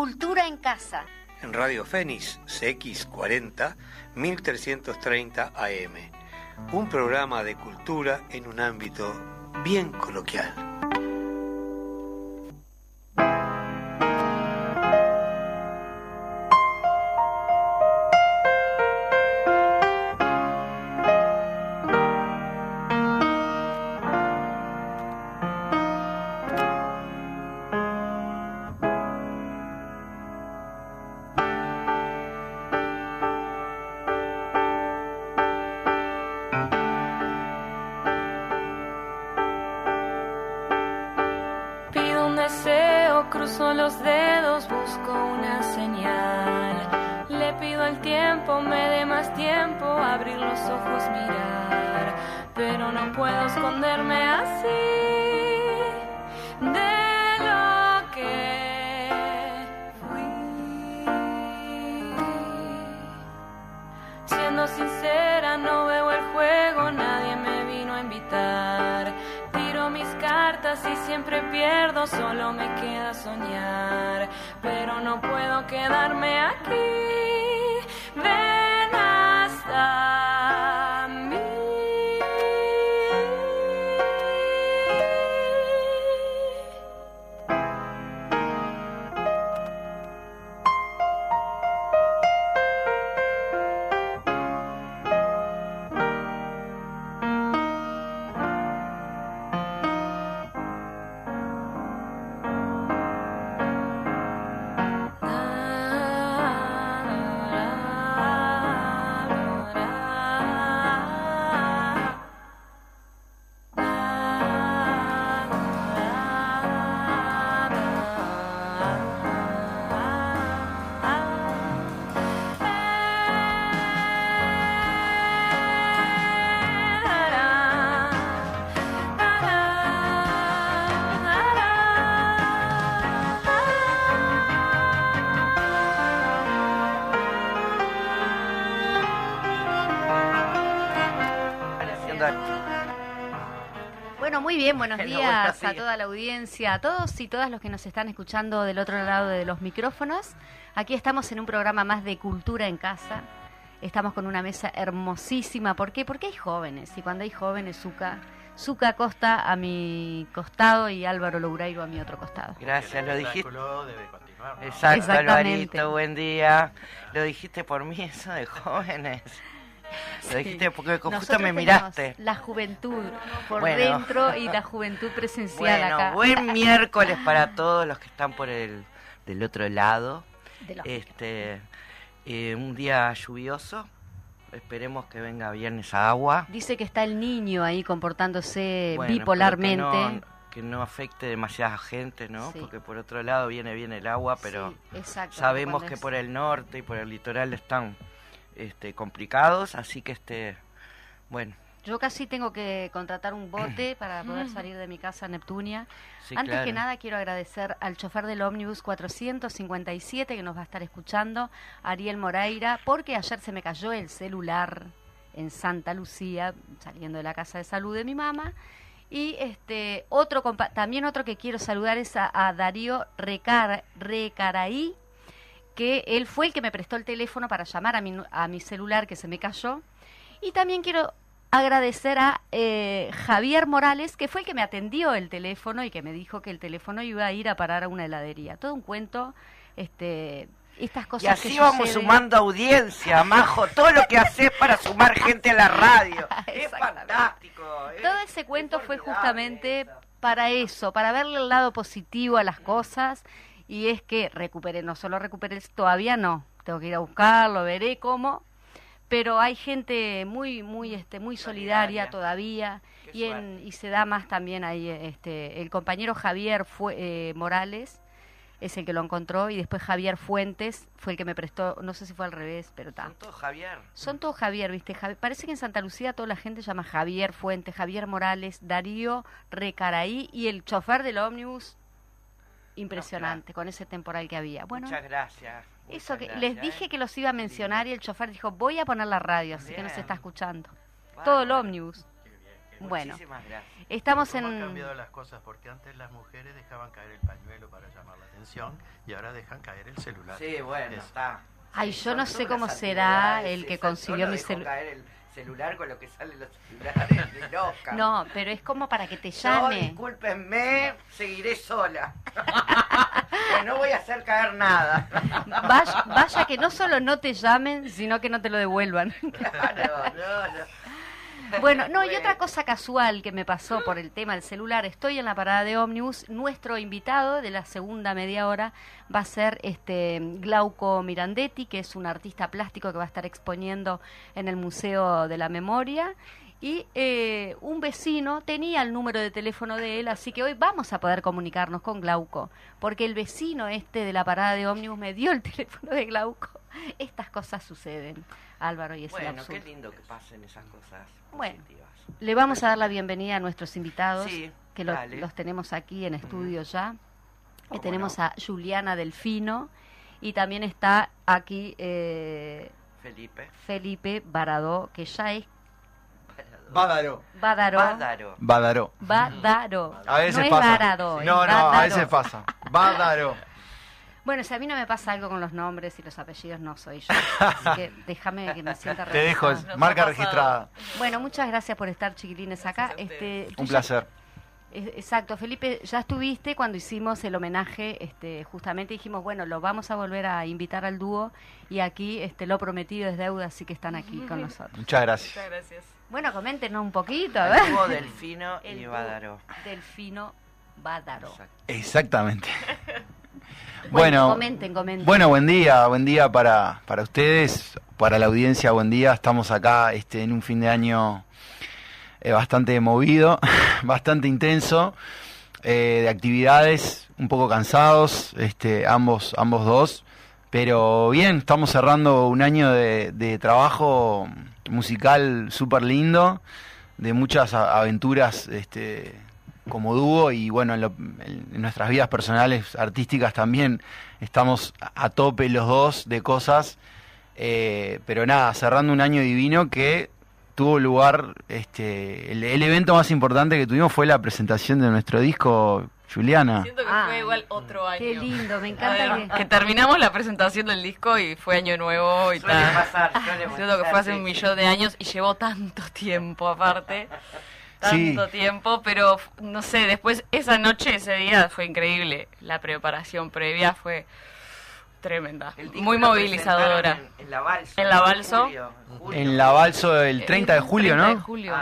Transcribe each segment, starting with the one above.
Cultura en Casa. En Radio Fénix CX40 1330 AM. Un programa de cultura en un ámbito bien coloquial. Buenos días a toda la audiencia, a todos y todas los que nos están escuchando del otro lado de los micrófonos. Aquí estamos en un programa más de Cultura en Casa. Estamos con una mesa hermosísima. ¿Por qué? Porque hay jóvenes. Y cuando hay jóvenes, Zuka, Zuka Costa a mi costado y Álvaro Loureiro a mi otro costado. Gracias, lo dijiste. Exacto, Alvarito, buen día. Lo dijiste por mí, eso de jóvenes. Lo dijiste porque justo me miraste. La juventud por dentro y la juventud presencial bueno, Buen miércoles para todos los que están por el del otro lado. este eh, un día lluvioso. Esperemos que venga viernes a agua. Dice que está el niño ahí comportándose bipolarmente. Que no, afecte demasiada gente, ¿no? Porque por otro lado viene bien el agua, pero sabemos que por el norte y por el litoral están este, complicados, así que este, bueno. Yo casi tengo que contratar un bote para poder salir de mi casa Neptunia. Antes que nada quiero agradecer al chofer del ómnibus 457 que nos va a estar escuchando, Ariel Moreira, porque ayer se me cayó el celular en Santa Lucía, saliendo de la casa de salud de mi mamá. Y este otro también otro que quiero saludar es a, Darío Recar, Recaraí, que él fue el que me prestó el teléfono para llamar a mi, a mi celular que se me cayó. Y también quiero agradecer a eh, Javier Morales, que fue el que me atendió el teléfono y que me dijo que el teléfono iba a ir a parar a una heladería. Todo un cuento, este, estas cosas. Y así vamos sumando audiencia, Majo, todo lo que haces para sumar gente a la radio. es fantástico. Todo ese cuento fue justamente para eso, para verle el lado positivo a las cosas y es que recuperé, no solo recuperé, todavía no, tengo que ir a buscarlo, veré cómo, pero hay gente muy muy este muy solidaria, todavía y, en, y se da más también ahí este el compañero Javier fue, eh, Morales es el que lo encontró y después Javier Fuentes fue el que me prestó, no sé si fue al revés, pero está. Son todos Javier. Son todos Javier, ¿viste? parece que en Santa Lucía toda la gente llama Javier Fuentes, Javier Morales, Darío Recaraí y el chofer del ómnibus impresionante con ese temporal que había. Bueno, muchas gracias. eso que les dije ¿eh? que los iba a mencionar y el chofer dijo, voy a poner la radio, así que no se está escuchando. Todo el ómnibus. Bueno, estamos en... Han cambiado las cosas porque antes las mujeres dejaban caer el pañuelo para llamar la atención. atención y ahora dejan caer el celular. Sí, bueno, está. Ay, yo no sé cómo será el que consiguió mi celular celular con lo que salen los celulares de loca. No, pero es como para que te llame. No, discúlpenme, seguiré sola. no voy a hacer caer nada. Vaya, vaya, que no solo no te llamen, sino que no te lo devuelvan. Claro, no, no. Bueno, no, y otra cosa casual que me pasó por el tema del celular, estoy en la parada de ómnibus, nuestro invitado de la segunda media hora va a ser este Glauco Mirandetti, que es un artista plástico que va a estar exponiendo en el Museo de la Memoria. Y eh, un vecino tenía el número de teléfono de él, así que hoy vamos a poder comunicarnos con Glauco, porque el vecino este de la parada de ómnibus me dio el teléfono de Glauco. Estas cosas suceden, Álvaro, y es Bueno, qué lindo que pasen esas cosas. Bueno, le vamos a dar la bienvenida a nuestros invitados, que los tenemos aquí en estudio ya. tenemos a Juliana Delfino y también está aquí eh, Felipe. Felipe Baradó, que ya es Bádaro. Bádaro. Bádaro. Bádaro. Bádaro. A veces no pasa. no, no, a veces pasa. Bádaro. Bueno, si a mí no me pasa algo con los nombres y los apellidos, no soy yo. Así que déjame que me sienta Te dejo, marca registrada. Bueno, muchas gracias por estar, chiquilines, acá. Este, Un placer. Exacto, Felipe, ya estuviste cuando hicimos el homenaje, este, justamente dijimos, bueno, lo vamos a volver a invitar al dúo y aquí este, lo prometido es deuda, así que están aquí con nosotros. Muchas gracias. Muchas gracias. Bueno, coméntenos un poquito, a ver. El dúo Delfino y Bádaro. Delfino Bádaro. Exactamente. bueno, comenten, comenten. Bueno, buen día, buen día para, para ustedes, para la audiencia, buen día. Estamos acá este, en un fin de año eh, bastante movido, bastante intenso, eh, de actividades, un poco cansados, este, ambos, ambos dos. Pero bien, estamos cerrando un año de, trabajo musical súper lindo, de muchas aventuras este, como dúo y bueno, en, nuestras vidas personales, artísticas también estamos a tope los dos de cosas. Eh, pero nada, cerrando un año divino que tuvo lugar, este, el, evento más importante que tuvimos fue la presentación de nuestro disco, Juliana. Siento que fue ah, igual otro año. Qué lindo, me encanta que... terminamos la presentación del disco y fue año nuevo y tal. Pasar, Siento que fue hace un millón de años y llevó tanto tiempo aparte. Tanto tiempo, pero no sé, después esa noche, ese día fue increíble. La preparación previa fue Tremenda. Muy movilizadora. En, la Balso. En la Balso. En la Balso el 30 de julio, ¿no? De julio.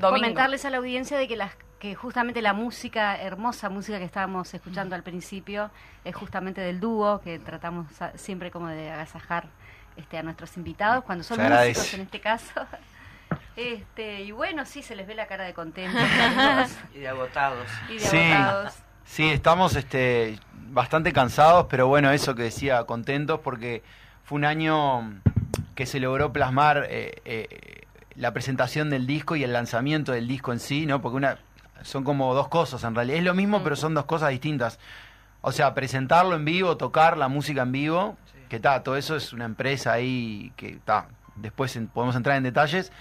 Comentarles a la audiencia de que las que justamente la música, hermosa música que estábamos escuchando al principio, es justamente del dúo, que tratamos siempre como de agasajar este, a nuestros invitados, cuando son músicos en este caso. Este, y bueno, sí, se les ve la cara de contento. y de agotados. Y de agotados. Sí, estamos este, bastante cansados, pero bueno, eso que decía, contentos porque fue un año que se logró plasmar eh, eh, la presentación del disco y el lanzamiento del disco en sí, ¿no? Porque una son como dos cosas en realidad. Es lo mismo, pero son dos cosas distintas. O sea, presentarlo en vivo, tocar la música en vivo, que está, todo eso es una empresa ahí que está. Después podemos entrar en detalles.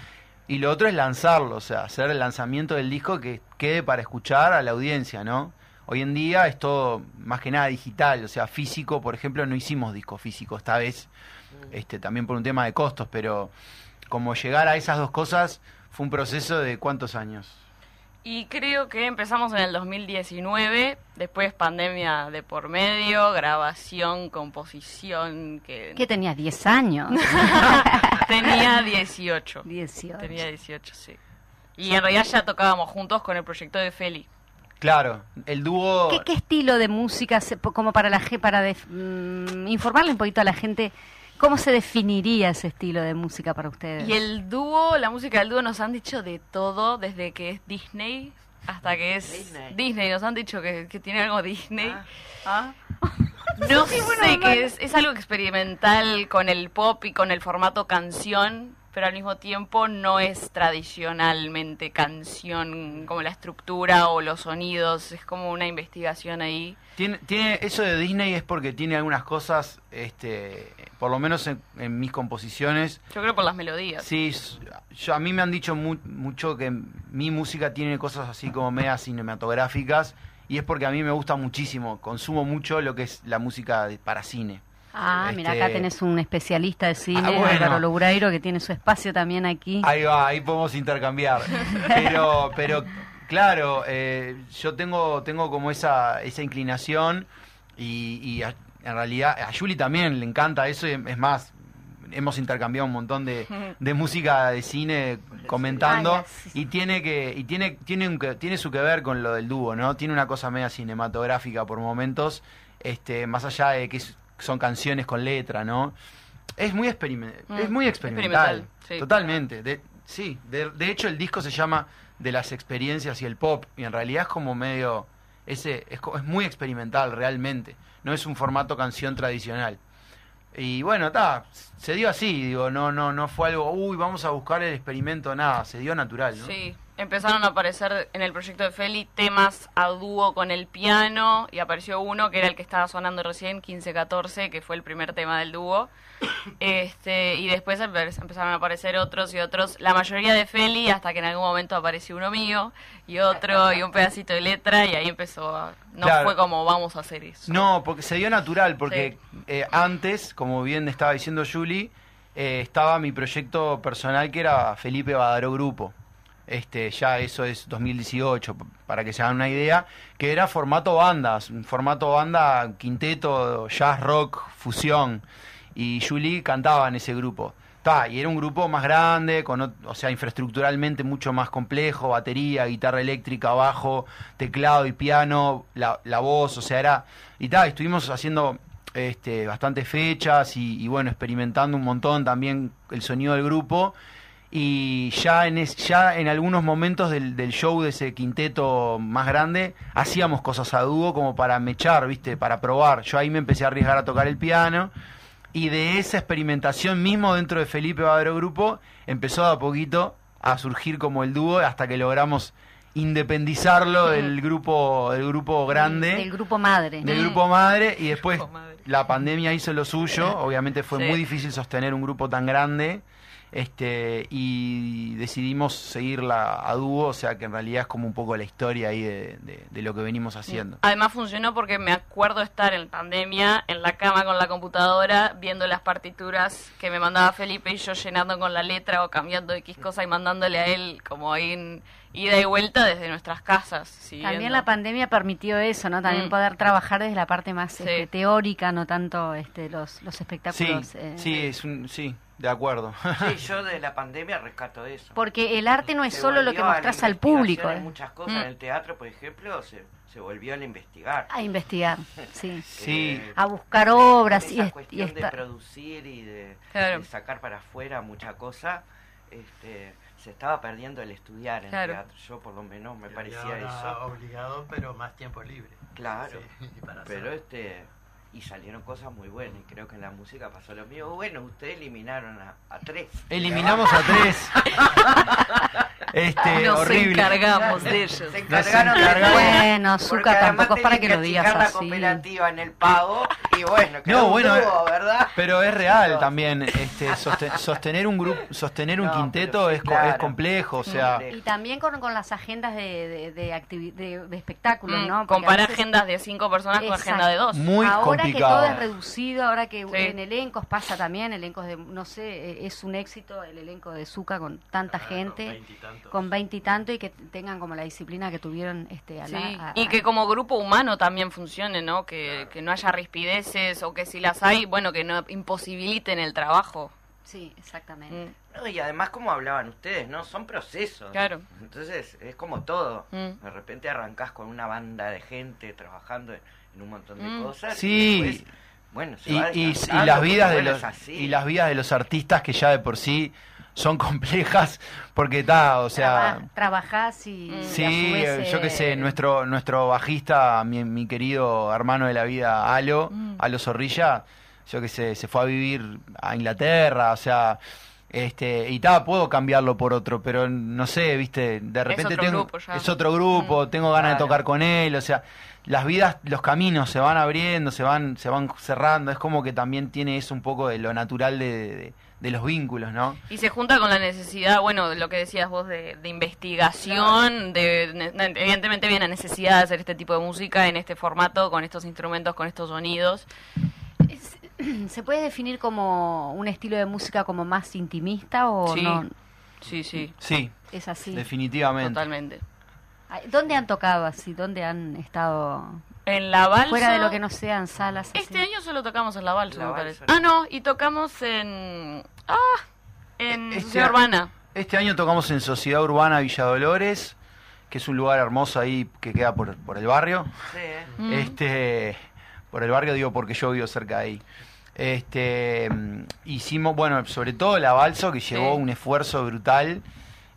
Y lo otro es lanzarlo, o sea, hacer el lanzamiento del disco que quede para escuchar a la audiencia, ¿no? Hoy en día es todo más que nada digital, o sea, físico, por ejemplo, no hicimos disco físico esta vez, este, también por un tema de costos, pero como llegar a esas dos cosas fue un proceso de cuántos años. Y creo que empezamos en el 2019, después pandemia de por medio, grabación, composición. que ¿Qué tenías? ¿10 años? Tenía 18. 18. Tenía 18, sí. Y en realidad ya tocábamos juntos con el proyecto de Feli. Claro, el dúo... ¿Qué, estilo de música, como para la para mm, informarle un poquito a la gente, cómo se definiría ese estilo de música para ustedes? Y el dúo, la música del dúo nos han dicho de todo, desde que es Disney hasta que es Disney. Nos han dicho que, tiene algo Disney. Ah. ¿Ah? No sé, que es, es algo experimental con el pop y con el formato canción pero al mismo tiempo no es tradicionalmente canción como la estructura o los sonidos, es como una investigación ahí. Tiene, tiene eso de Disney es porque tiene algunas cosas, este, por lo menos en, mis composiciones. Yo creo por las melodías. Sí, yo, a mí me han dicho mucho que mi música tiene cosas así como medias cinematográficas y es porque a mí me gusta muchísimo, consumo mucho lo que es la música para cine. Ah, mira, acá este, tenés un especialista de cine, ah, Álvaro Loureiro, que tiene su espacio también aquí. Ahí va, ahí podemos intercambiar. pero, pero claro, eh, yo tengo, tengo como esa, esa inclinación y, en realidad a Julie también le encanta eso y es más, hemos intercambiado un montón de, música de cine comentando y tiene que y tiene tiene tiene su que ver con lo del dúo, ¿no? Tiene una cosa media cinematográfica por momentos, este más allá de que son canciones con letra, ¿no? Es muy, mm, es muy experimental. totalmente. De, sí, de, hecho el disco se llama De las experiencias y el pop, y en realidad es como medio. Ese, es, es muy experimental realmente. No es un formato canción tradicional. Y bueno, está, se dio así, digo, no, no, no fue algo, uy, vamos a buscar el experimento, nada, se dio natural, ¿no? Sí, empezaron a aparecer en el proyecto de Feli temas a dúo con el piano y apareció uno que era el que estaba sonando recién, 15-14, que fue el primer tema del dúo. Este, y después empezaron a aparecer otros y otros, la mayoría de Feli, hasta que en algún momento apareció uno mío y otro y un pedacito de letra y ahí empezó, no fue como vamos a hacer eso. No, porque se dio natural, porque eh, antes, como bien estaba diciendo Julie, eh, estaba mi proyecto personal que era Felipe Badaro Grupo este, ya eso es 2018, para que se hagan una idea, que era formato bandas, formato banda, quinteto, jazz, rock, fusión, y Julie cantaba en ese grupo. y era un grupo más grande, con, o sea, infraestructuralmente mucho más complejo, batería, guitarra eléctrica, bajo, teclado y piano, la, la voz, o sea, era... Y ta, estuvimos haciendo este, bastantes fechas y, y bueno, experimentando un montón también el sonido del grupo y ya en, ya en algunos momentos del, show de ese quinteto más grande hacíamos cosas a dúo como para mechar, ¿viste? Para probar. Yo ahí me empecé a arriesgar a tocar el piano y de esa experimentación mismo dentro de Felipe Badro Grupo empezó a poquito a surgir como el dúo hasta que logramos independizarlo del grupo del grupo grande. Del grupo madre. Del grupo madre y después la pandemia hizo lo suyo. Obviamente fue muy difícil sostener un grupo tan grande este, y decidimos seguirla a dúo, o sea que en realidad es como un poco la historia ahí de, lo que venimos haciendo. Además funcionó porque me acuerdo estar en pandemia en la cama con la computadora viendo las partituras que me mandaba Felipe y yo llenando con la letra o cambiando X cosa y mandándole a él como ahí en ida y vuelta desde nuestras casas. También la pandemia permitió eso, ¿no? También mm. poder trabajar desde la parte más este, teórica, no tanto este, los, los espectáculos. Sí, eh, sí, es un, sí, de acuerdo. Sí, yo de la pandemia rescato eso. Porque el arte no es solo lo que mostrás al público. Hay eh. muchas cosas en mm. el teatro, por ejemplo, se, se volvió a investigar. A investigar, sí. sí. A buscar obras y, cuestión de producir y de, sacar para afuera mucha cosa. Este, se estaba perdiendo el estudiar en teatro. Yo por lo menos me parecía eso. obligado, pero más tiempo libre. Claro. pero este y salieron cosas muy buenas. Y creo que en la música pasó lo mismo. Bueno, ustedes eliminaron a, a tres. Eliminamos a tres. Este, Nos horrible. encargamos de ellos. Se encargaron de Bueno, Zuka, tampoco es para que, lo digas así. la cooperativa en el pago y bueno, no, bueno, ¿verdad? Pero es real también, este, sostener un grupo, sostener un quinteto es, es complejo, o sea. Y también con, con las agendas de, de, de, espectáculos, mm, ¿no? comparar agendas de cinco personas con agenda de dos. Muy ahora que todo es reducido, ahora que en elencos pasa también, elencos de, no sé, e, es un éxito el elenco de Zuka con tanta gente con veinte y tanto y que tengan como la disciplina que tuvieron este y que como grupo humano también funcione no que, no haya rispideces o que si las hay bueno que no imposibiliten el trabajo. Sí exactamente. Mm. y además como hablaban ustedes no son procesos. Claro. Entonces es como todo. Mm. de repente arrancás con una banda de gente trabajando en un montón de mm. cosas sí. bueno, y, y, las vidas de los y las vidas de los artistas que ya de por sí son complejas porque está, o sea... trabajás y... Sí, yo qué sé, eh, nuestro, nuestro bajista, mi, mi querido hermano de la vida, Alo, mm. Alo Zorrilla, yo qué sé, se fue a vivir a Inglaterra, o sea... Este, y ta, puedo cambiarlo por otro, pero no sé, viste, de repente es otro tengo, grupo, es otro grupo, mm. tengo ganas de tocar con él, o sea, las vidas, los caminos se van abriendo, se van, se van cerrando, es como que también tiene eso un poco de lo natural de, de los vínculos, ¿no? Y se junta con la necesidad, bueno, lo que decías vos de, investigación, de, evidentemente viene la necesidad de hacer este tipo de música en este formato, con estos instrumentos, con estos sonidos. ¿Se puede definir como un estilo de música como más intimista o no? Sí, sí. Sí. Es así. Definitivamente. Totalmente. ¿Dónde han tocado así? ¿Dónde han estado? En la balsa. Fuera de lo que no sean salas. Este año solo tocamos en la balsa, me parece. Ah, no, y tocamos en. Ah, en este Sociedad Urbana. Este año tocamos en Sociedad Urbana Villa Dolores, que es un lugar hermoso ahí que queda por, por el barrio. Sí, ¿eh? Mm. Este. Por el barrio digo porque yo vivo cerca de ahí. Este, mm, hicimos, bueno, sobre todo la balsa que llevó un esfuerzo brutal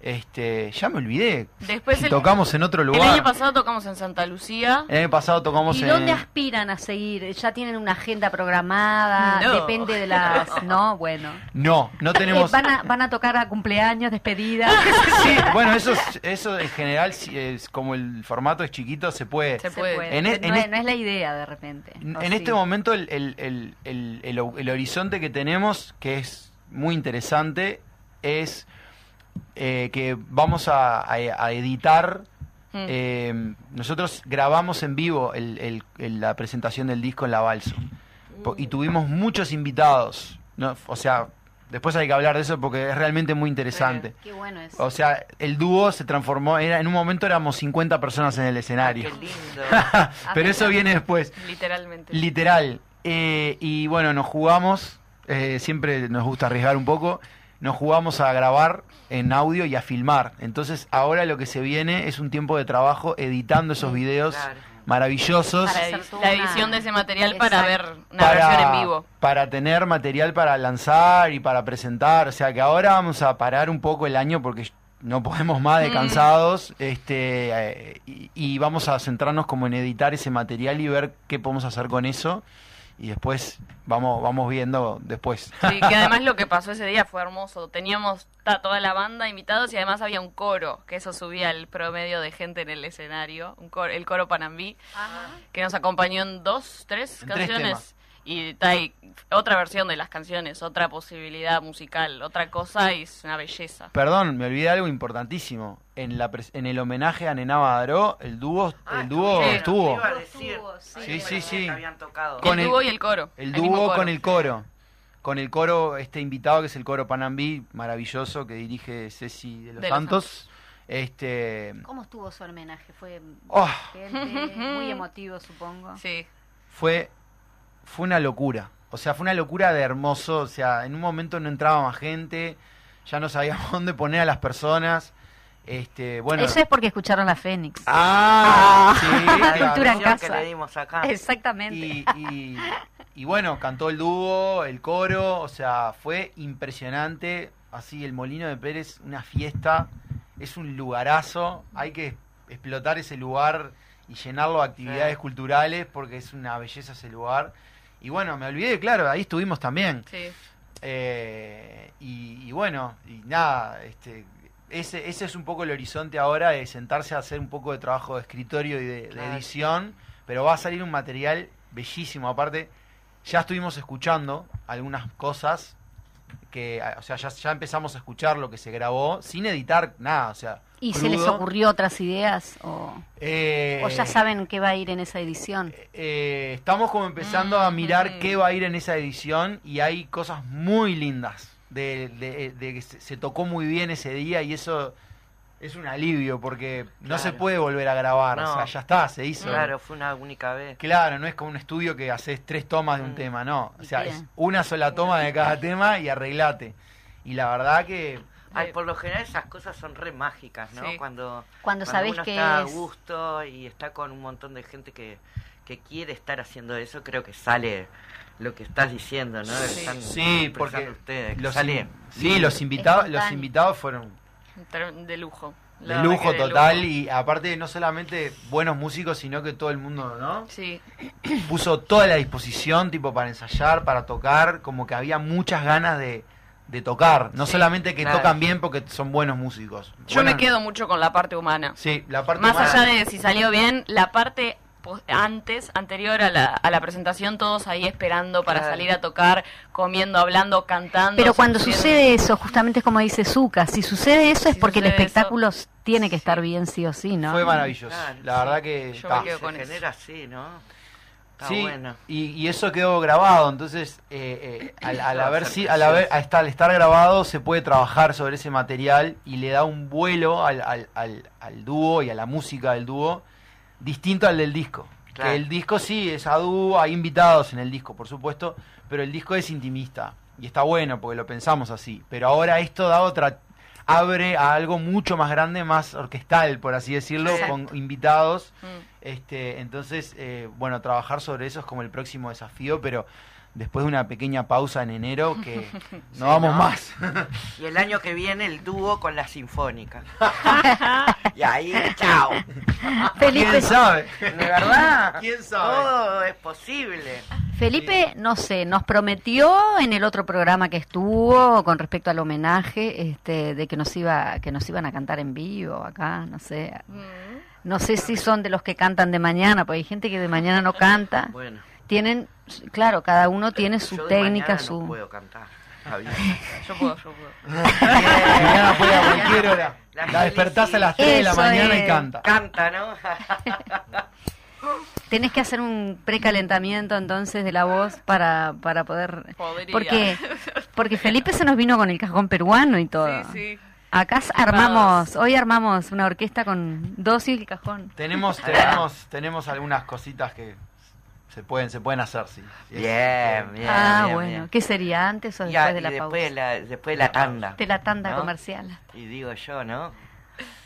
este, ya me olvidé. Después tocamos en otro lugar. El año pasado tocamos en Santa Lucía. El año pasado tocamos ¿Y en. ¿Y dónde aspiran a seguir? ¿Ya tienen una agenda programada? Depende de las. No, bueno. No, no tenemos. van, a, van a tocar a cumpleaños, despedidas. sí, bueno, eso, eso en general, es, como el formato es chiquito, se puede. Se puede. En, e- no, es, la idea de repente. En este momento, el, el, el, el horizonte que tenemos, que es muy interesante, es eh, que vamos a, editar. Mm. Eh, nosotros grabamos en vivo la presentación del disco en La Balso. Y tuvimos muchos invitados. O sea, después hay que hablar de eso porque es realmente muy interesante. Qué bueno es. O sea, el dúo se transformó. Era, en un momento éramos 50 personas en el escenario. qué lindo. Pero eso viene después. Literalmente. Literal. Eh, y bueno, nos jugamos. siempre nos gusta arriesgar un poco nos jugamos a grabar en audio y a filmar. Entonces ahora lo que se viene es un tiempo de trabajo editando esos videos maravillosos. la edición de ese material para ver una versión en vivo. Para tener material para lanzar y para presentar. O sea que ahora vamos a parar un poco el año porque no podemos más de mm. cansados este eh, y, y, vamos a centrarnos como en editar ese material y ver qué podemos hacer con eso y después vamos vamos viendo después. Sí, que además lo que pasó ese día fue hermoso. Teníamos toda la banda invitados y además había un coro, que eso subía el promedio de gente en el escenario, un coro, el coro Panambí, que nos acompañó en dos, tres canciones. Y hay otra versión de las canciones, otra posibilidad musical, otra cosa y es una belleza. Perdón, me olvidé algo importantísimo. En la en el homenaje a Nenaba Daró, el dúo, ah, el dúo estuvo. Sí, sí, sí. Con el dúo y el coro. El, dúo con el coro. Con el coro, este invitado que es el coro Panambí, maravilloso, que dirige Ceci de los Santos. Este... ¿Cómo estuvo su homenaje? Fue oh. muy emotivo, supongo. Sí. Fue fue una locura. O sea, fue una locura de hermoso. O sea, en un momento no entraba más gente, ya no sabíamos dónde poner a las personas. Este, bueno. Eso es porque escucharon la Fénix. Ah, sí, la cultura en casa. Que le dimos acá. Exactamente. Y, bueno, cantó el dúo, el coro, o sea, fue impresionante. Así, el Molino de Pérez, una fiesta, es un lugarazo. Hay que explotar ese lugar y llenarlo de actividades culturales porque es una belleza ese lugar. Y bueno, me olvidé, claro, ahí estuvimos también. Sí. Eh, y, bueno, y nada, este, ese, ese es un poco el horizonte ahora de sentarse a hacer un poco de trabajo de escritorio y de, edición, pero va a salir un material bellísimo. Aparte, ya estuvimos escuchando algunas cosas que, o sea, ya, ya empezamos a escuchar lo que se grabó sin editar nada, o sea, ¿Y se les ocurrió otras ideas? O, eh, ¿O, ya saben qué va a ir en esa edición? Eh, estamos como empezando a mirar mm. qué va a ir en esa edición y hay cosas muy lindas de, que se, tocó muy bien ese día y eso es un alivio porque no se puede volver a grabar, o sea, ya está, se hizo. Claro, fue una única vez. Claro, no es como un estudio que haces tres tomas de un mm. tema, no. O sea, es una sola toma de cada tema y arreglate. Y la verdad que Ay, por lo general esas cosas son re mágicas, ¿no? Cuando, cuando, sabes uno que está a gusto y está con un montón de gente que, que quiere estar haciendo eso, creo que sale lo que estás diciendo, ¿no? Sí, porque ustedes, los, sí, los invitados, los invitados fueron de lujo. De lujo total y aparte no solamente buenos músicos, sino que todo el mundo, ¿no? Sí. Puso toda la disposición, tipo, para ensayar, para tocar, como que había muchas ganas de, de tocar, no solamente que tocan bien porque son buenos músicos. Yo me quedo mucho con la parte humana. Sí, la parte Más allá de si salió bien, la parte antes, anterior a la, a la presentación, todos ahí esperando para salir a tocar, comiendo, hablando, cantando. Pero cuando sucede eso, justamente es como dice Zuka, si sucede eso es porque el espectáculo tiene que estar bien sí o sí, ¿no? Fue maravilloso. la verdad que Yo me quedo con genera así, ¿no? Sí, y, eso quedó grabado, entonces eh, eh, al, al, haber, al, haber, estar, al estar grabado se puede trabajar sobre ese material y le da un vuelo al, al, al dúo y a la música del dúo distinto al del disco. Que el disco sí es a dúo, hay invitados en el disco, por supuesto, pero el disco es intimista y está bueno porque lo pensamos así. Pero ahora esto da otra abre a algo mucho más grande, más orquestal, por así decirlo, con invitados. Mm. Este, entonces, eh, bueno, trabajar sobre eso es como el próximo desafío, pero después de una pequeña pausa en enero que no vamos más. y el año que viene el dúo con la sinfónica. y ahí, chao. Felipe, ¿Quién sabe? De verdad. ¿Quién sabe? Todo es posible. Felipe, no sé, nos prometió en el otro programa que estuvo con respecto al homenaje, este, de que nos iba, que nos iban a cantar en vivo acá, no sé. Mm. No sé si son de los que cantan de mañana, porque hay gente que de mañana no canta. Bueno. Tienen, claro, cada uno tiene su técnica, su... No puedo cantar. yo puedo, yo puedo. mañana puede a cualquier hora. La, despertás a las 3 de la mañana y canta. Canta, ¿no? Tenés que hacer un precalentamiento entonces de la voz para, para poder... Porque, porque Felipe se nos vino con el cajón peruano y todo. Sí, sí. Acá armamos, hoy armamos una orquesta con dos y el cajón. Tenemos, tenemos, tenemos algunas cositas que se pueden, se pueden hacer, sí. Bien, bien. Ah, bueno. ¿Qué sería antes o después de la después pausa? De la, después de la tanda. De la tanda comercial. Y digo yo, ¿no?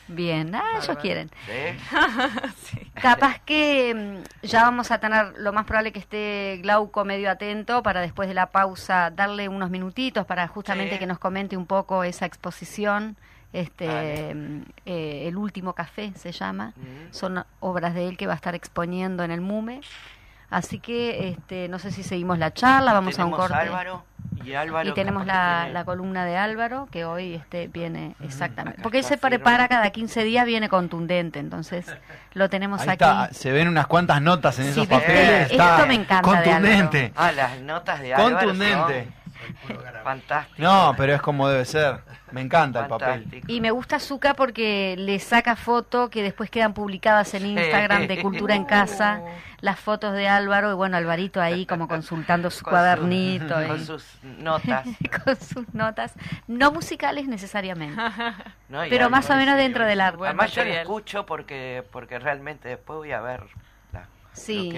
Bien, ah, ellos quieren. ¿Sí? Capaz que mm, ya vamos a tener, lo más probable que esté Glauco medio atento para después de la pausa darle unos minutitos para justamente que nos comente un poco esa exposición. Este, mm, eh, el último café se llama. Son obras de él que va a estar exponiendo en el MUME. Así que este, no sé si seguimos la charla, vamos a un corte. Álvaro y, Álvaro y tenemos la, la, columna de Álvaro, que hoy este, viene exactamente. Porque él se prepara cada 15 días, viene contundente, entonces lo tenemos aquí. se ven unas cuantas notas en esos papeles. esto me encanta. Contundente. ah, las notas de Álvaro. Contundente. Fantástico. No, pero es como debe ser. Me encanta el papel. Y me gusta Zuka porque le saca fotos que después quedan publicadas en Instagram de Cultura en Casa, las fotos de Álvaro y bueno, Alvarito ahí como consultando su cuadernito. con sus notas. con sus notas, no musicales necesariamente, pero más o menos dentro del arte. Además yo lo escucho porque, porque realmente después voy a ver. sí,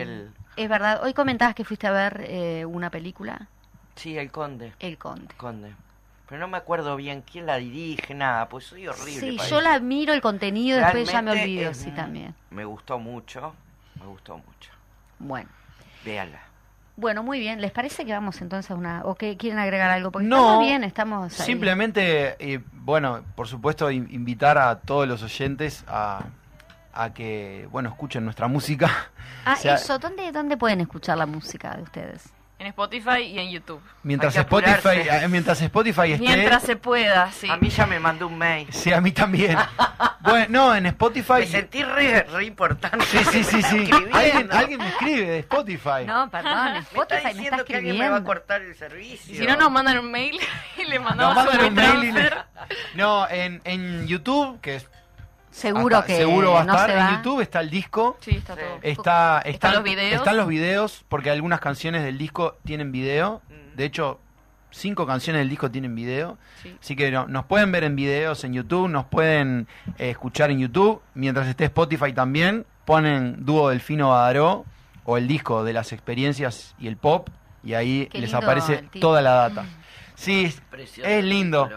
es verdad. Hoy comentabas que fuiste a ver eh, una película. Sí, El Conde. El Conde. Conde pero no me acuerdo bien quién la dirige, nada, pues soy horrible. Sí, yo la miro el contenido y después ya me olvido, sí, también. Me gustó mucho, me gustó mucho. Bueno. Véanla. Bueno, muy bien. ¿Les parece que vamos entonces a una... o que quieren agregar algo? Porque no, estamos bien, estamos Simplemente, eh, bueno, por supuesto, invitar a todos los oyentes a, a que, bueno, escuchen nuestra música. Ah, eso. ¿Dónde, ¿Dónde pueden escuchar la música de ustedes? En Spotify y en YouTube. Mientras Spotify, eh, mientras Spotify esté... Mientras se pueda, sí. A mí ya me mandó un mail. Sí, a mí también. bueno, no, en Spotify... Me sentí re, importante. Sí, sí, sí, sí. ¿Alguien, alguien me escribe de Spotify. No, perdón, Spotify me está, diciendo que alguien me va a cortar el servicio. Si no, nos mandan un mail y le mandamos nos mandan un mail y No, en, en YouTube, que es Seguro que seguro va a estar. En YouTube está el disco. Sí, está todo. Está, están, los videos. Están los videos, porque algunas canciones del disco tienen video. Mm. De hecho, cinco canciones del disco tienen video. Así que nos pueden ver en videos en YouTube, nos pueden eh, escuchar en YouTube. Mientras esté Spotify también, ponen Dúo Delfino Badaró o el disco de las experiencias y el pop. Y ahí les aparece toda la data. Sí, es, lindo.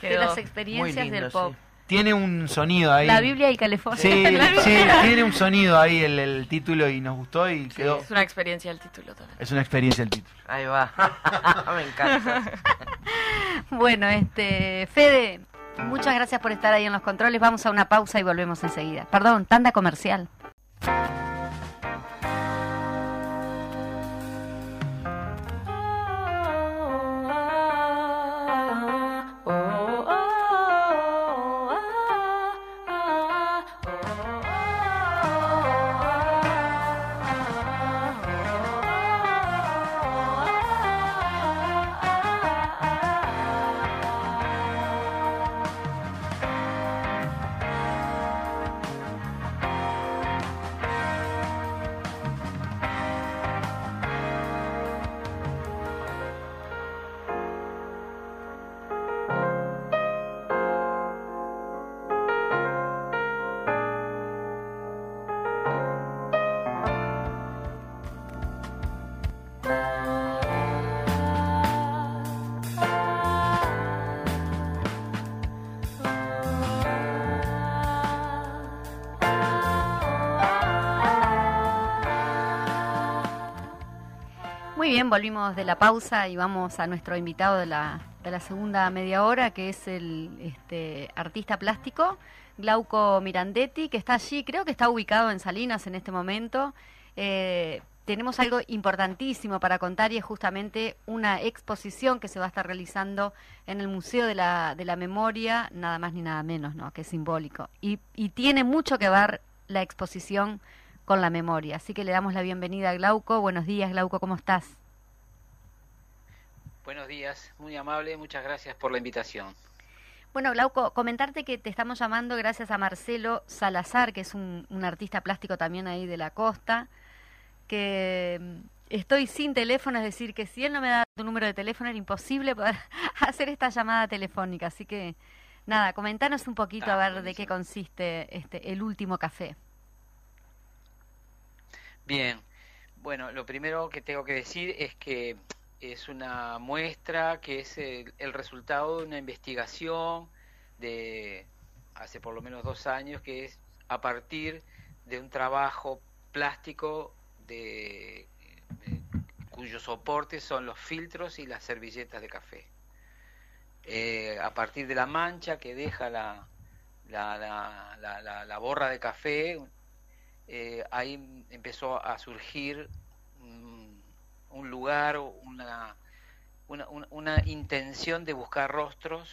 De las experiencias del pop. Tiene un sonido ahí. La Biblia y California. Sí, sí tiene un sonido ahí el, título y nos gustó y quedó. Es una experiencia el título también. Es una experiencia el título. Ahí va. Me encanta. bueno, este, Fede, muchas gracias por estar ahí en los controles. Vamos a una pausa y volvemos enseguida. Perdón, tanda comercial. Volvimos de la pausa y vamos a nuestro invitado de la, de la segunda media hora, que es el este, artista plástico Glauco Mirandetti, que está allí, creo que está ubicado en Salinas en este momento. Eh, tenemos algo importantísimo para contar y es justamente una exposición que se va a estar realizando en el Museo de la, de la Memoria, nada más ni nada menos, ¿no? que es simbólico. Y, y tiene mucho que ver la exposición con la memoria. Así que le damos la bienvenida a Glauco. Buenos días, Glauco, ¿cómo estás? Buenos días, muy amable, muchas gracias por la invitación. Bueno, Glauco, comentarte que te estamos llamando gracias a Marcelo Salazar, que es un, artista plástico también ahí de la costa, que mm, estoy sin teléfono, es decir, que si él no me da tu número de teléfono era imposible poder hacer esta llamada telefónica. Así que, nada, comentanos un poquito a ah, ver de qué consiste este, el último café. Bien, bueno, lo primero que tengo que decir es que es una muestra que es el, resultado de una investigación de hace por lo menos dos años que es a partir de un trabajo plástico de, cuyos soportes son los filtros y las servilletas de café. Eh, a partir de la mancha que deja la, la, la, la, borra de café, eh, ahí empezó a surgir un lugar, una, una, una, intención de buscar rostros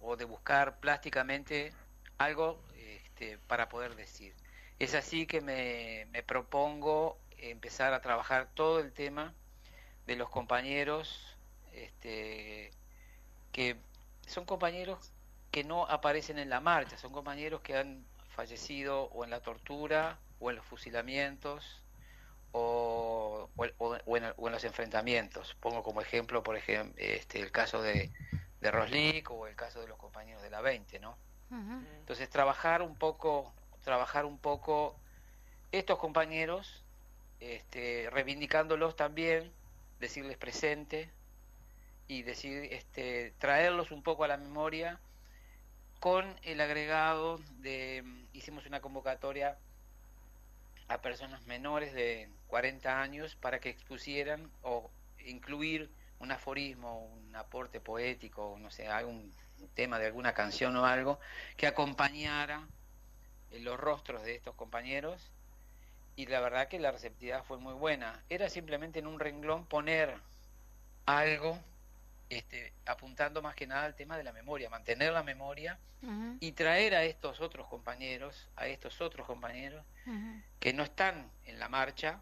o de buscar plásticamente algo este, para poder decir. Es así que me, me propongo empezar a trabajar todo el tema de los compañeros este, que son compañeros que no aparecen en la marcha, son compañeros que han fallecido o en la tortura o en los fusilamientos o, o, en, los enfrentamientos. Pongo como ejemplo, por ejemplo, este, el caso de, de Roslik o el caso de los compañeros de la 20, ¿no? Entonces trabajar un poco, trabajar un poco estos compañeros, este, reivindicándolos también, decirles presente y decir, este, traerlos un poco a la memoria con el agregado de, hicimos una convocatoria a personas menores de 40 años para que expusieran o incluir un aforismo, un aporte poético, no sé, algún tema de alguna canción o algo que acompañara los rostros de estos compañeros y la verdad que la receptividad fue muy buena. Era simplemente en un renglón poner algo este, apuntando más que nada al tema de la memoria, mantener la memoria y traer a estos otros compañeros, a estos otros compañeros que no están en la marcha,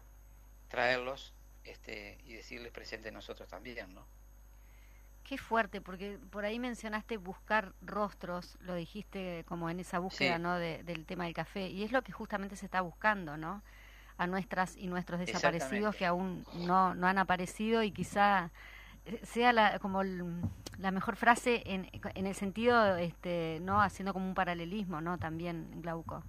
traerlos este, y decirles presente nosotros también, ¿no? Qué fuerte, porque por ahí mencionaste buscar rostros, lo dijiste como en esa búsqueda, ¿no? del tema del café, y es lo que justamente se está buscando, ¿no? A nuestras y nuestros desaparecidos que aún no, no han aparecido y quizá sea la, como la mejor frase en, en el sentido, este, no haciendo como un paralelismo, ¿no? También, Glauco.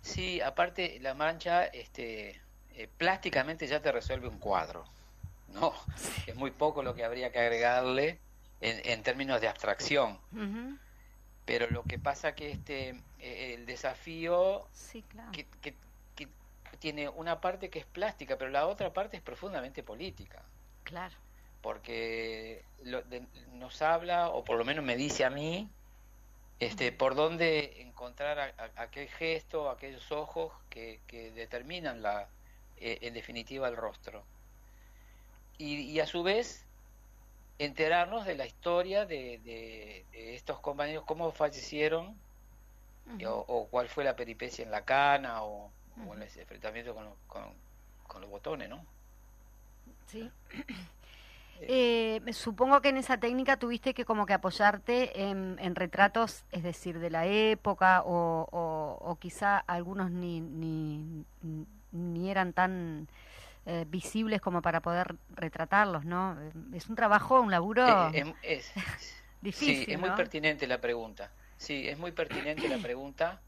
Sí, aparte la mancha, este, eh, plásticamente ya te resuelve un cuadro, ¿no? Es muy poco lo que habría que agregarle en, en términos de abstracción. Pero lo que pasa que este, eh, el desafío sí, claro. que, que, que tiene una parte que es plástica, pero la otra parte es profundamente política. Claro. Porque nos habla, o por lo menos me dice a mí, este, por dónde encontrar aquel gesto, aquellos ojos que, determinan la, e, en definitiva el rostro. Y, a su vez enterarnos de la historia de, estos compañeros, cómo fallecieron, o, cuál fue la peripecia en la cana, o, en el enfrentamiento con, con, con los botones, ¿no? Sí. Eh, supongo que en esa técnica tuviste que como que apoyarte en, retratos, es decir, de la época o, quizá algunos ni, ni, ni eran tan eh, visibles como para poder retratarlos, ¿no? Es un trabajo, un laburo eh, es, difícil. Sí, es muy pertinente la pregunta. Sí, es muy pertinente la pregunta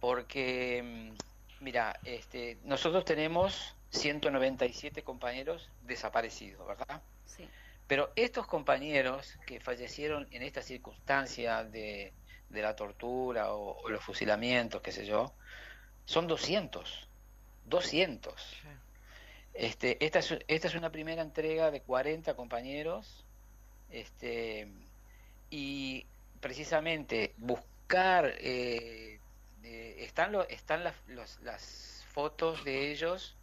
porque, mm, mira, este, nosotros tenemos 197 compañeros desaparecidos, ¿verdad? Sí. Pero estos compañeros que fallecieron en esta circunstancia de, la tortura o, los fusilamientos, qué sé yo, son 200. 200. Este, esta, es, esta es una primera entrega de 40 compañeros este, y precisamente buscar, eh, eh, están, lo, están las, las fotos de ellos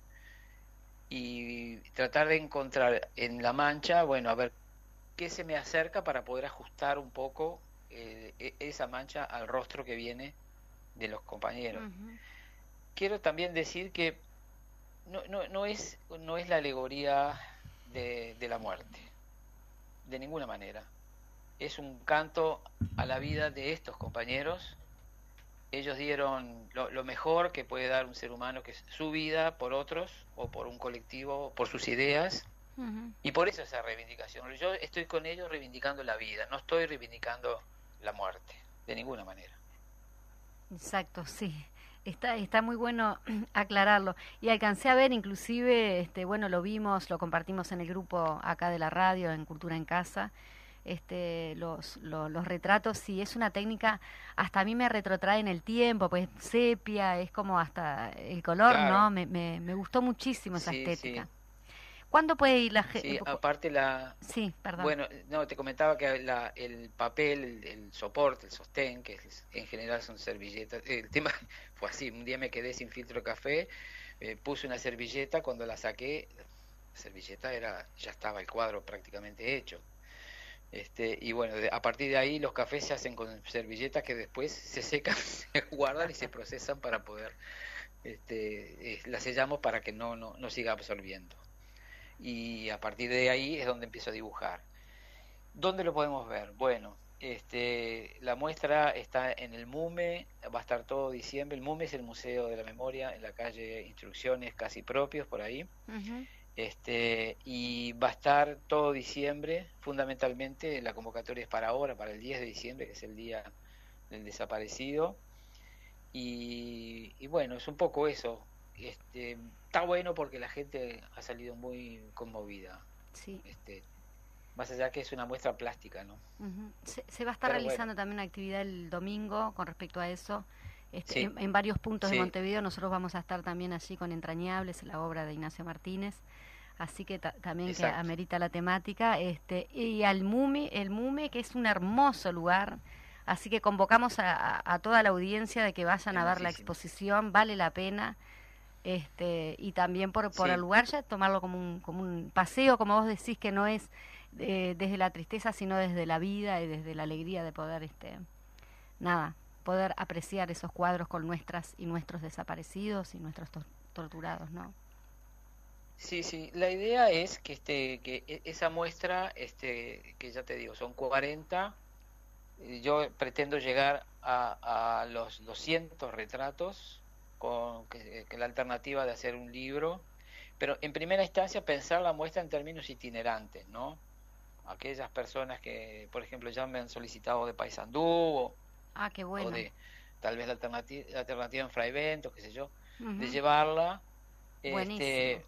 y tratar de encontrar en la mancha, bueno, a ver qué se me acerca para poder ajustar un poco eh, e, esa mancha al rostro que viene de los compañeros. Quiero también decir que no, no, no, es, no es la alegoría de, de la muerte, de ninguna manera. Es un canto a la vida de estos compañeros ellos dieron lo, mejor que puede dar un ser humano, que es su vida por otros o por un colectivo, por sus ideas. Y por eso esa reivindicación. Yo estoy con ellos reivindicando la vida, no estoy reivindicando la muerte, de ninguna manera. Exacto, sí. Está, está muy bueno aclararlo. Y alcancé a ver, inclusive, este, bueno, lo vimos, lo compartimos en el grupo acá de la radio, en Cultura en Casa, este, los, los, retratos, y es una técnica, hasta a mí me retrotrae en el tiempo, pues sepia, es como hasta el color, ¿no? Me, me, gustó muchísimo esa estética. ¿Cuándo puede ir la gente? Sí, aparte la... Sí, perdón. Bueno, no, te comentaba que la, el papel, el, soporte, el sostén, que en general son servilletas, el tema fue así, un día me quedé sin filtro de café, eh, puse una servilleta, cuando la saqué, la servilleta era, ya estaba el cuadro prácticamente hecho. Este, y bueno, a partir de ahí los cafés se hacen con servilletas que después se secan, se guardan y se procesan para poder, este, eh, las sellamos para que no, no, no siga absorbiendo. Y a partir de ahí es donde empiezo a dibujar. ¿Dónde lo podemos ver? Bueno, este, la muestra está en el MUME, va a estar todo diciembre. El MUME es el Museo de la Memoria en la calle Instrucciones Casi Propios, por ahí. Este, y va a estar todo diciembre, fundamentalmente la convocatoria es para ahora, para el 10 de diciembre, que es el día del desaparecido. Y, bueno, es un poco eso. Este, está bueno porque la gente ha salido muy conmovida. Sí. Este, más allá que es una muestra plástica, ¿no? se, va a estar realizando también una actividad el domingo con respecto a eso. Este, en, varios puntos de Montevideo nosotros vamos a estar también allí con Entrañables, la obra de Ignacio Martínez, así que también que amerita la temática. Este, y al MUME, el MUME, que es un hermoso lugar, así que convocamos a, toda la audiencia de que vayan a ver la exposición, vale la pena. Este, y también por, por el lugar ya tomarlo como un, como un paseo, como vos decís, que no es eh, desde la tristeza, sino desde la vida y desde la alegría de poder, este, nada, poder apreciar esos cuadros con nuestras y nuestros desaparecidos y nuestros torturados, ¿no? Sí, sí, la idea es que este que e, esa muestra este que ya te digo, son 40 yo pretendo llegar a, los 200 retratos con que, la alternativa de hacer un libro, pero en primera instancia pensar la muestra en términos itinerantes, ¿no? Aquellas personas que, por ejemplo, ya me han solicitado de Paysandú o, Ah, qué bueno. O de tal vez la alternativa, la alternativa en Fraivento, qué sé yo, de llevarla. Este,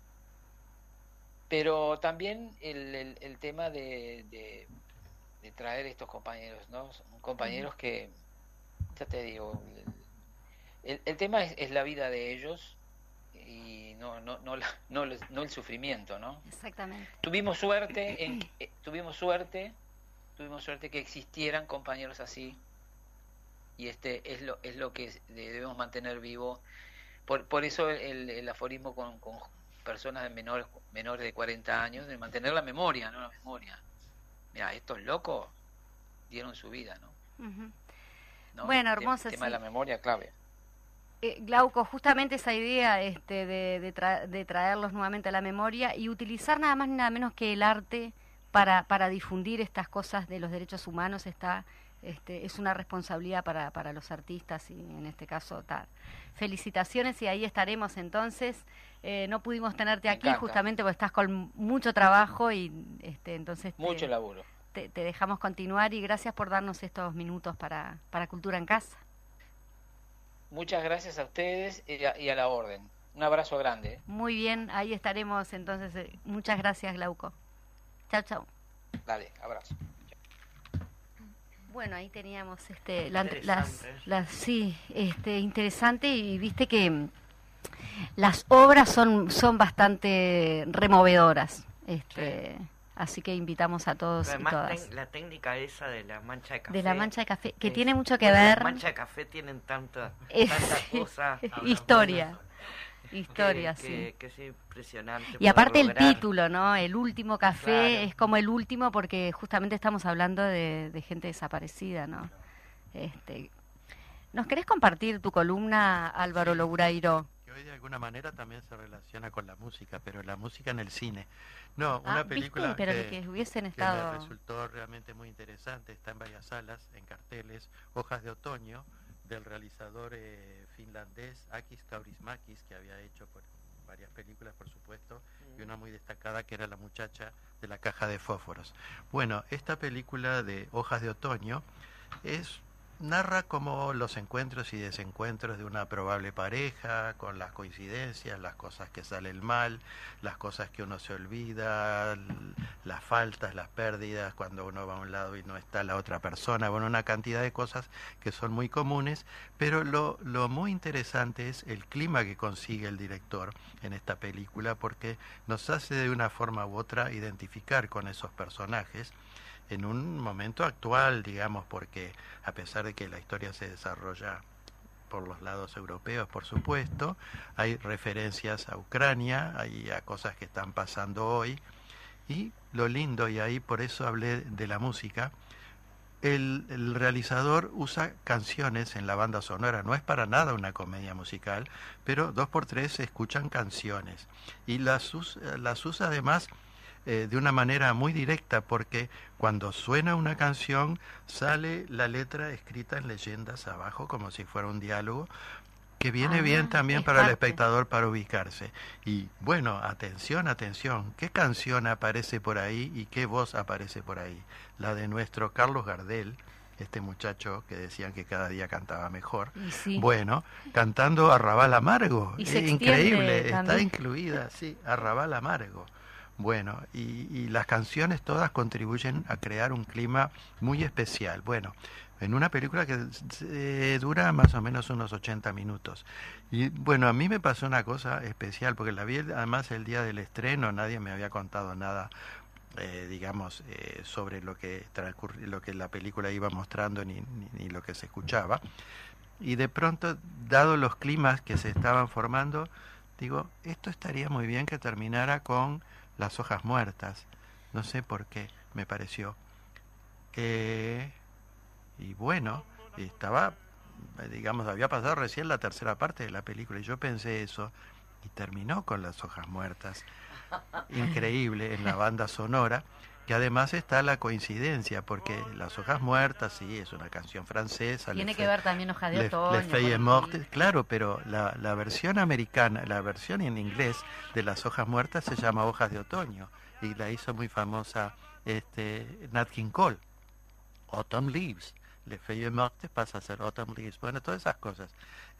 pero también el, el, tema de, de, traer estos compañeros, ¿no? Son compañeros que, ya te digo, el, el tema es, es, la vida de ellos y no, no, no, no, no el sufrimiento, ¿no? Exactamente. Tuvimos suerte, en, eh, tuvimos suerte, tuvimos suerte que existieran compañeros así y este es lo es lo que debemos mantener vivo. Por, por eso el, aforismo con, con, personas de menores menores de 40 años de mantener la memoria no la memoria. Mira estos locos dieron su vida no, bueno hermosa el tema de la memoria clave. Eh, Glauco, justamente esa idea este, de, de, de, traerlos nuevamente a la memoria y utilizar nada más ni nada menos que el arte para, para difundir estas cosas de los derechos humanos está este, es una responsabilidad para, para los artistas y en este caso tal. Felicitaciones y ahí estaremos entonces. Eh, no pudimos tenerte aquí justamente porque estás con mucho trabajo y este, entonces... Mucho te, laburo. Te, dejamos continuar y gracias por darnos estos minutos para, para Cultura en Casa. Muchas gracias a ustedes y a, la orden. Un abrazo grande. Muy bien, ahí estaremos entonces. Muchas gracias, Glauco. Chao, chao. Dale, abrazo. Bueno, ahí teníamos este, las, las, sí, este, interesante y viste que mm, las obras son, son bastante removedoras. Este, Así que invitamos a todos y todas. la técnica esa de la mancha de café. De la mancha de café, que tiene mucho que ver. La mancha de café tienen tanta, cosa. Historia. Historia, sí. Que, es impresionante. Y aparte el título, ¿no? El último café es como el último porque justamente estamos hablando de, gente desaparecida, ¿no? Este, ¿Nos querés compartir tu columna, Álvaro? Que hoy de alguna manera también se relaciona con la música, pero la música en el cine. No, una ah, película pero que, hubiesen estado... resultó realmente muy interesante, está en varias salas, en carteles, Hojas de Otoño, del realizador eh, finlandés Akis Kaurismakis, que había hecho por varias películas, por supuesto, y una muy destacada que era La muchacha de la caja de fósforos. Bueno, esta película de Hojas de Otoño es narra como los encuentros y desencuentros de una probable pareja, con las coincidencias, las cosas que salen mal, las cosas que uno se olvida, las faltas, las pérdidas, cuando uno va a un lado y no está la otra persona, bueno, una cantidad de cosas que son muy comunes, pero lo, lo muy interesante es el clima que consigue el director en esta película, porque nos hace de una forma u otra identificar con esos personajes, en un momento actual, digamos, porque a pesar de que la historia se desarrolla por los lados europeos, por supuesto, hay referencias a Ucrania, hay a cosas que están pasando hoy, y lo lindo, y ahí por eso hablé de la música, el, el, realizador usa canciones en la banda sonora, no es para nada una comedia musical, pero dos por tres se escuchan canciones, y las, las usa además eh, de una manera muy directa porque cuando suena una canción sale la letra escrita en leyendas abajo como si fuera un diálogo que viene bien ah, también para el espectador para ubicarse. Y bueno, atención, atención, ¿qué canción aparece por ahí y qué voz aparece por ahí? La de nuestro Carlos Gardel, este muchacho que decían que cada día cantaba mejor. Bueno, cantando Arrabal Amargo. increíble, está incluida, sí, Arrabal Amargo. Bueno, y, las canciones todas contribuyen a crear un clima muy especial. Bueno, en una película que dura más o menos unos 80 minutos. Y bueno, a mí me pasó una cosa especial, porque la vi además el día del estreno, nadie me había contado nada, eh, digamos, eh, sobre lo que, lo que la película iba mostrando ni, ni lo que se escuchaba. Y de pronto, dado los climas que se estaban formando, digo, esto estaría muy bien que terminara con las hojas muertas. No sé por qué me pareció. Eh, y bueno, estaba, digamos, había pasado recién la tercera parte de la película y yo pensé eso y terminó con las hojas muertas. Increíble en la banda sonora que además está la coincidencia, porque Las Hojas Muertas, sí, es una canción francesa. Tiene que ver también Hoja de Otoño. Mortes, claro, pero la, la, versión americana, la versión en inglés de Las Hojas Muertas se llama Hojas de Otoño, y la hizo muy famosa este, Nat King Cole, Autumn Leaves. Le Feuilles Mortes pasa a ser Autumn Leaves. Bueno, todas esas cosas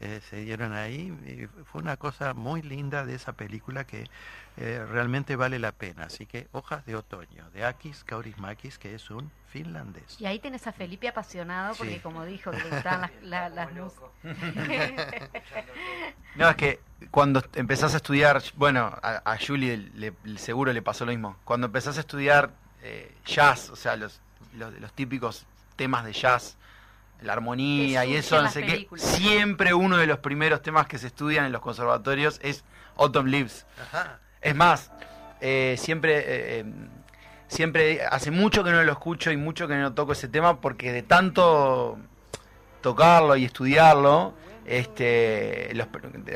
eh, se dieron ahí. Y fue una cosa muy linda de esa película que eh, realmente vale la pena. Así que Hojas de Otoño, de Akis Kaurismakis, que es un finlandés. Y ahí tenés a Felipe apasionado, porque como dijo, que le gustaban las, las, No, es que cuando empezás a estudiar, bueno, a, Julie le, seguro le pasó lo mismo. Cuando empezás a estudiar eh, jazz, o sea, los, los, los típicos temas de jazz, la armonía y eso, no sé qué. Siempre uno de los primeros temas que se estudian en los conservatorios es Autumn Leaves. Es más, eh, siempre, eh, eh, siempre, hace mucho que no lo escucho y mucho que no toco ese tema porque de tanto tocarlo y estudiarlo, este,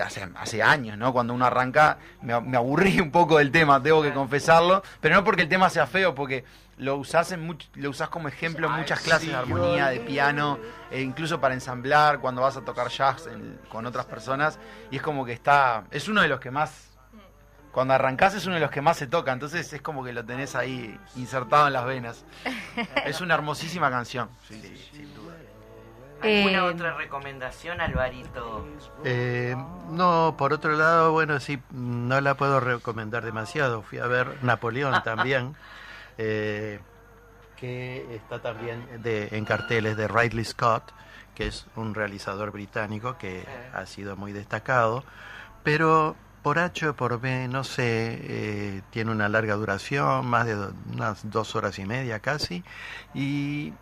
hace, hace, años, ¿no? Cuando uno arranca, me, me, aburrí un poco del tema, tengo que confesarlo, pero no porque el tema sea feo, porque lo usás, en lo usás como ejemplo en muchas clases de armonía, de piano, e incluso para ensamblar cuando vas a tocar jazz con otras personas. Y es como que está. Es uno de los que más. Cuando arrancás es uno de los que más se toca, entonces es como que lo tenés ahí insertado en las venas. Es una hermosísima canción. sin duda. ¿Alguna eh, otra recomendación, Alvarito? Eh, no, por otro lado, bueno, sí, no la puedo recomendar demasiado. Fui a ver Napoleón también, eh, que está también de, en carteles de Ridley Scott, que es un realizador británico que ha sido muy destacado, pero por H o por B, no sé, tiene una larga duración, más de unas dos horas y media casi, y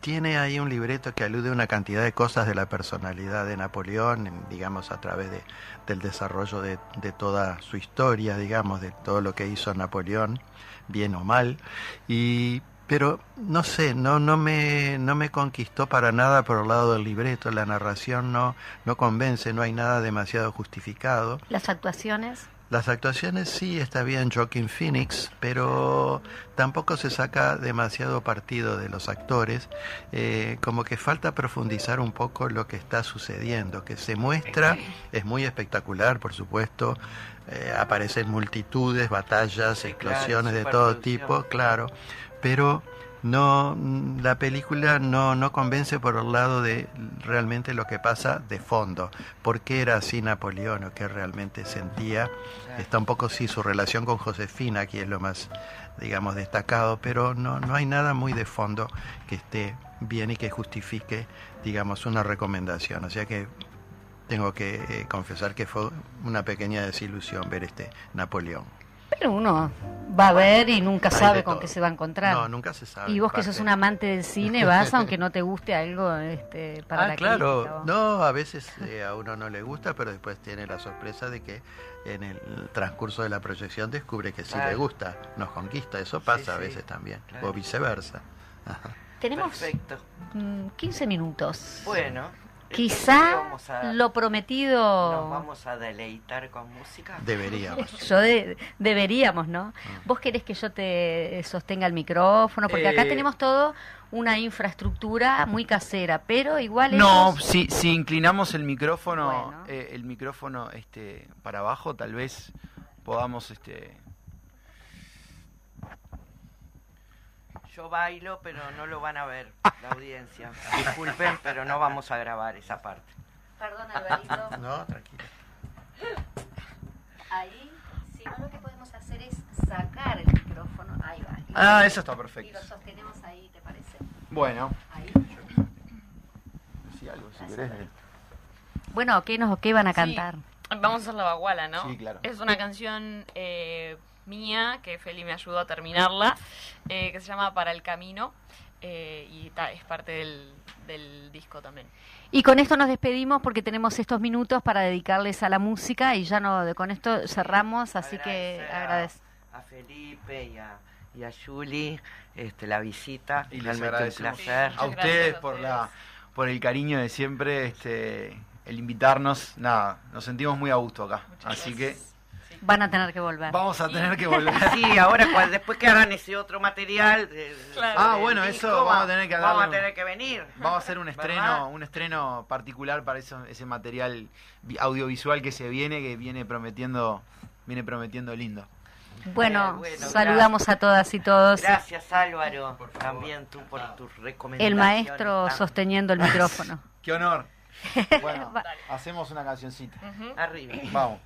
tiene ahí un libreto que alude a una cantidad de cosas de la personalidad de Napoleón, digamos, a través de, del desarrollo de, de, toda su historia, digamos, de todo lo que hizo Napoleón, bien o mal. Y, pero no sé, no, no, me, no me conquistó para nada por el lado del libreto, la narración no, no convence, no hay nada demasiado justificado. ¿Las actuaciones? Las actuaciones sí está bien Joaquin Phoenix, pero tampoco se saca demasiado partido de los actores, eh, como que falta profundizar un poco lo que está sucediendo, que se muestra, es muy espectacular, por supuesto, eh, aparecen multitudes, batallas, explosiones de todo tipo, claro, pero no la película no, no convence por el lado de realmente lo que pasa de fondo, por qué era así Napoleón o qué realmente sentía. Está un poco sí su relación con Josefina, aquí es lo más digamos destacado, pero no, no hay nada muy de fondo que esté bien y que justifique digamos una recomendación. O sea que tengo que eh, confesar que fue una pequeña desilusión ver este Napoleón. Pero uno va a ver y nunca sabe con qué se va a encontrar. No, nunca se sabe. Y vos que sos un amante del cine vas aunque no te guste algo este, para ah, la claro. No, a veces eh, a uno no le gusta, pero después tiene la sorpresa de que en el transcurso de la proyección descubre que sí le gusta, nos conquista. Eso pasa a veces también, o viceversa. Tenemos Perfecto. 15 minutos. Bueno. Quizá lo prometido. ¿Nos vamos a deleitar con música? Deberíamos. yo deberíamos, ¿no? Ah. ¿Vos querés que yo te sostenga el micrófono? Porque acá eh, tenemos todo una infraestructura muy casera, pero igual. No, si, si inclinamos el micrófono, eh, el micrófono este, para abajo, tal vez podamos este, Yo bailo, pero no lo van a ver la audiencia. Disculpen, pero no vamos a grabar esa parte. Perdón, Alvarito. No, tranquilo. Ahí, si no, lo que podemos hacer es sacar el micrófono. Ahí va. Ah, eso está perfecto. Y lo sostenemos ahí, ¿te parece? Bueno. Ahí. Sí, algo, si querés. Bueno, ¿qué, nos, ¿qué van a cantar? Vamos a hacer la baguala, ¿no? Sí, claro. Es una canción eh, mía, que Feli me ayudó a terminarla, eh, que se llama Para el Camino, eh, y es parte del, del, disco también. Y con esto nos despedimos porque tenemos estos minutos para dedicarles a la música y ya no con esto cerramos, así que agradezco. A Felipe y a, y a Julie este, la visita, y realmente un placer. A ustedes por, la, por el cariño de siempre, este, el invitarnos, nada, nos sentimos muy a gusto acá, así que Van a tener que volver. Vamos a tener que volver. sí, ahora después que hagan ese otro material. ah, bueno, eso vamos a tener que Vamos a tener que venir. Vamos a hacer un estreno, un estreno particular para eso, ese material audiovisual que se viene, que viene prometiendo, viene prometiendo lindo. Bueno, saludamos a todas y todos. Gracias Álvaro, también tú por tus recomendaciones. El maestro sosteniendo el micrófono. Qué honor. Bueno, hacemos una cancioncita. Arriba. Vamos.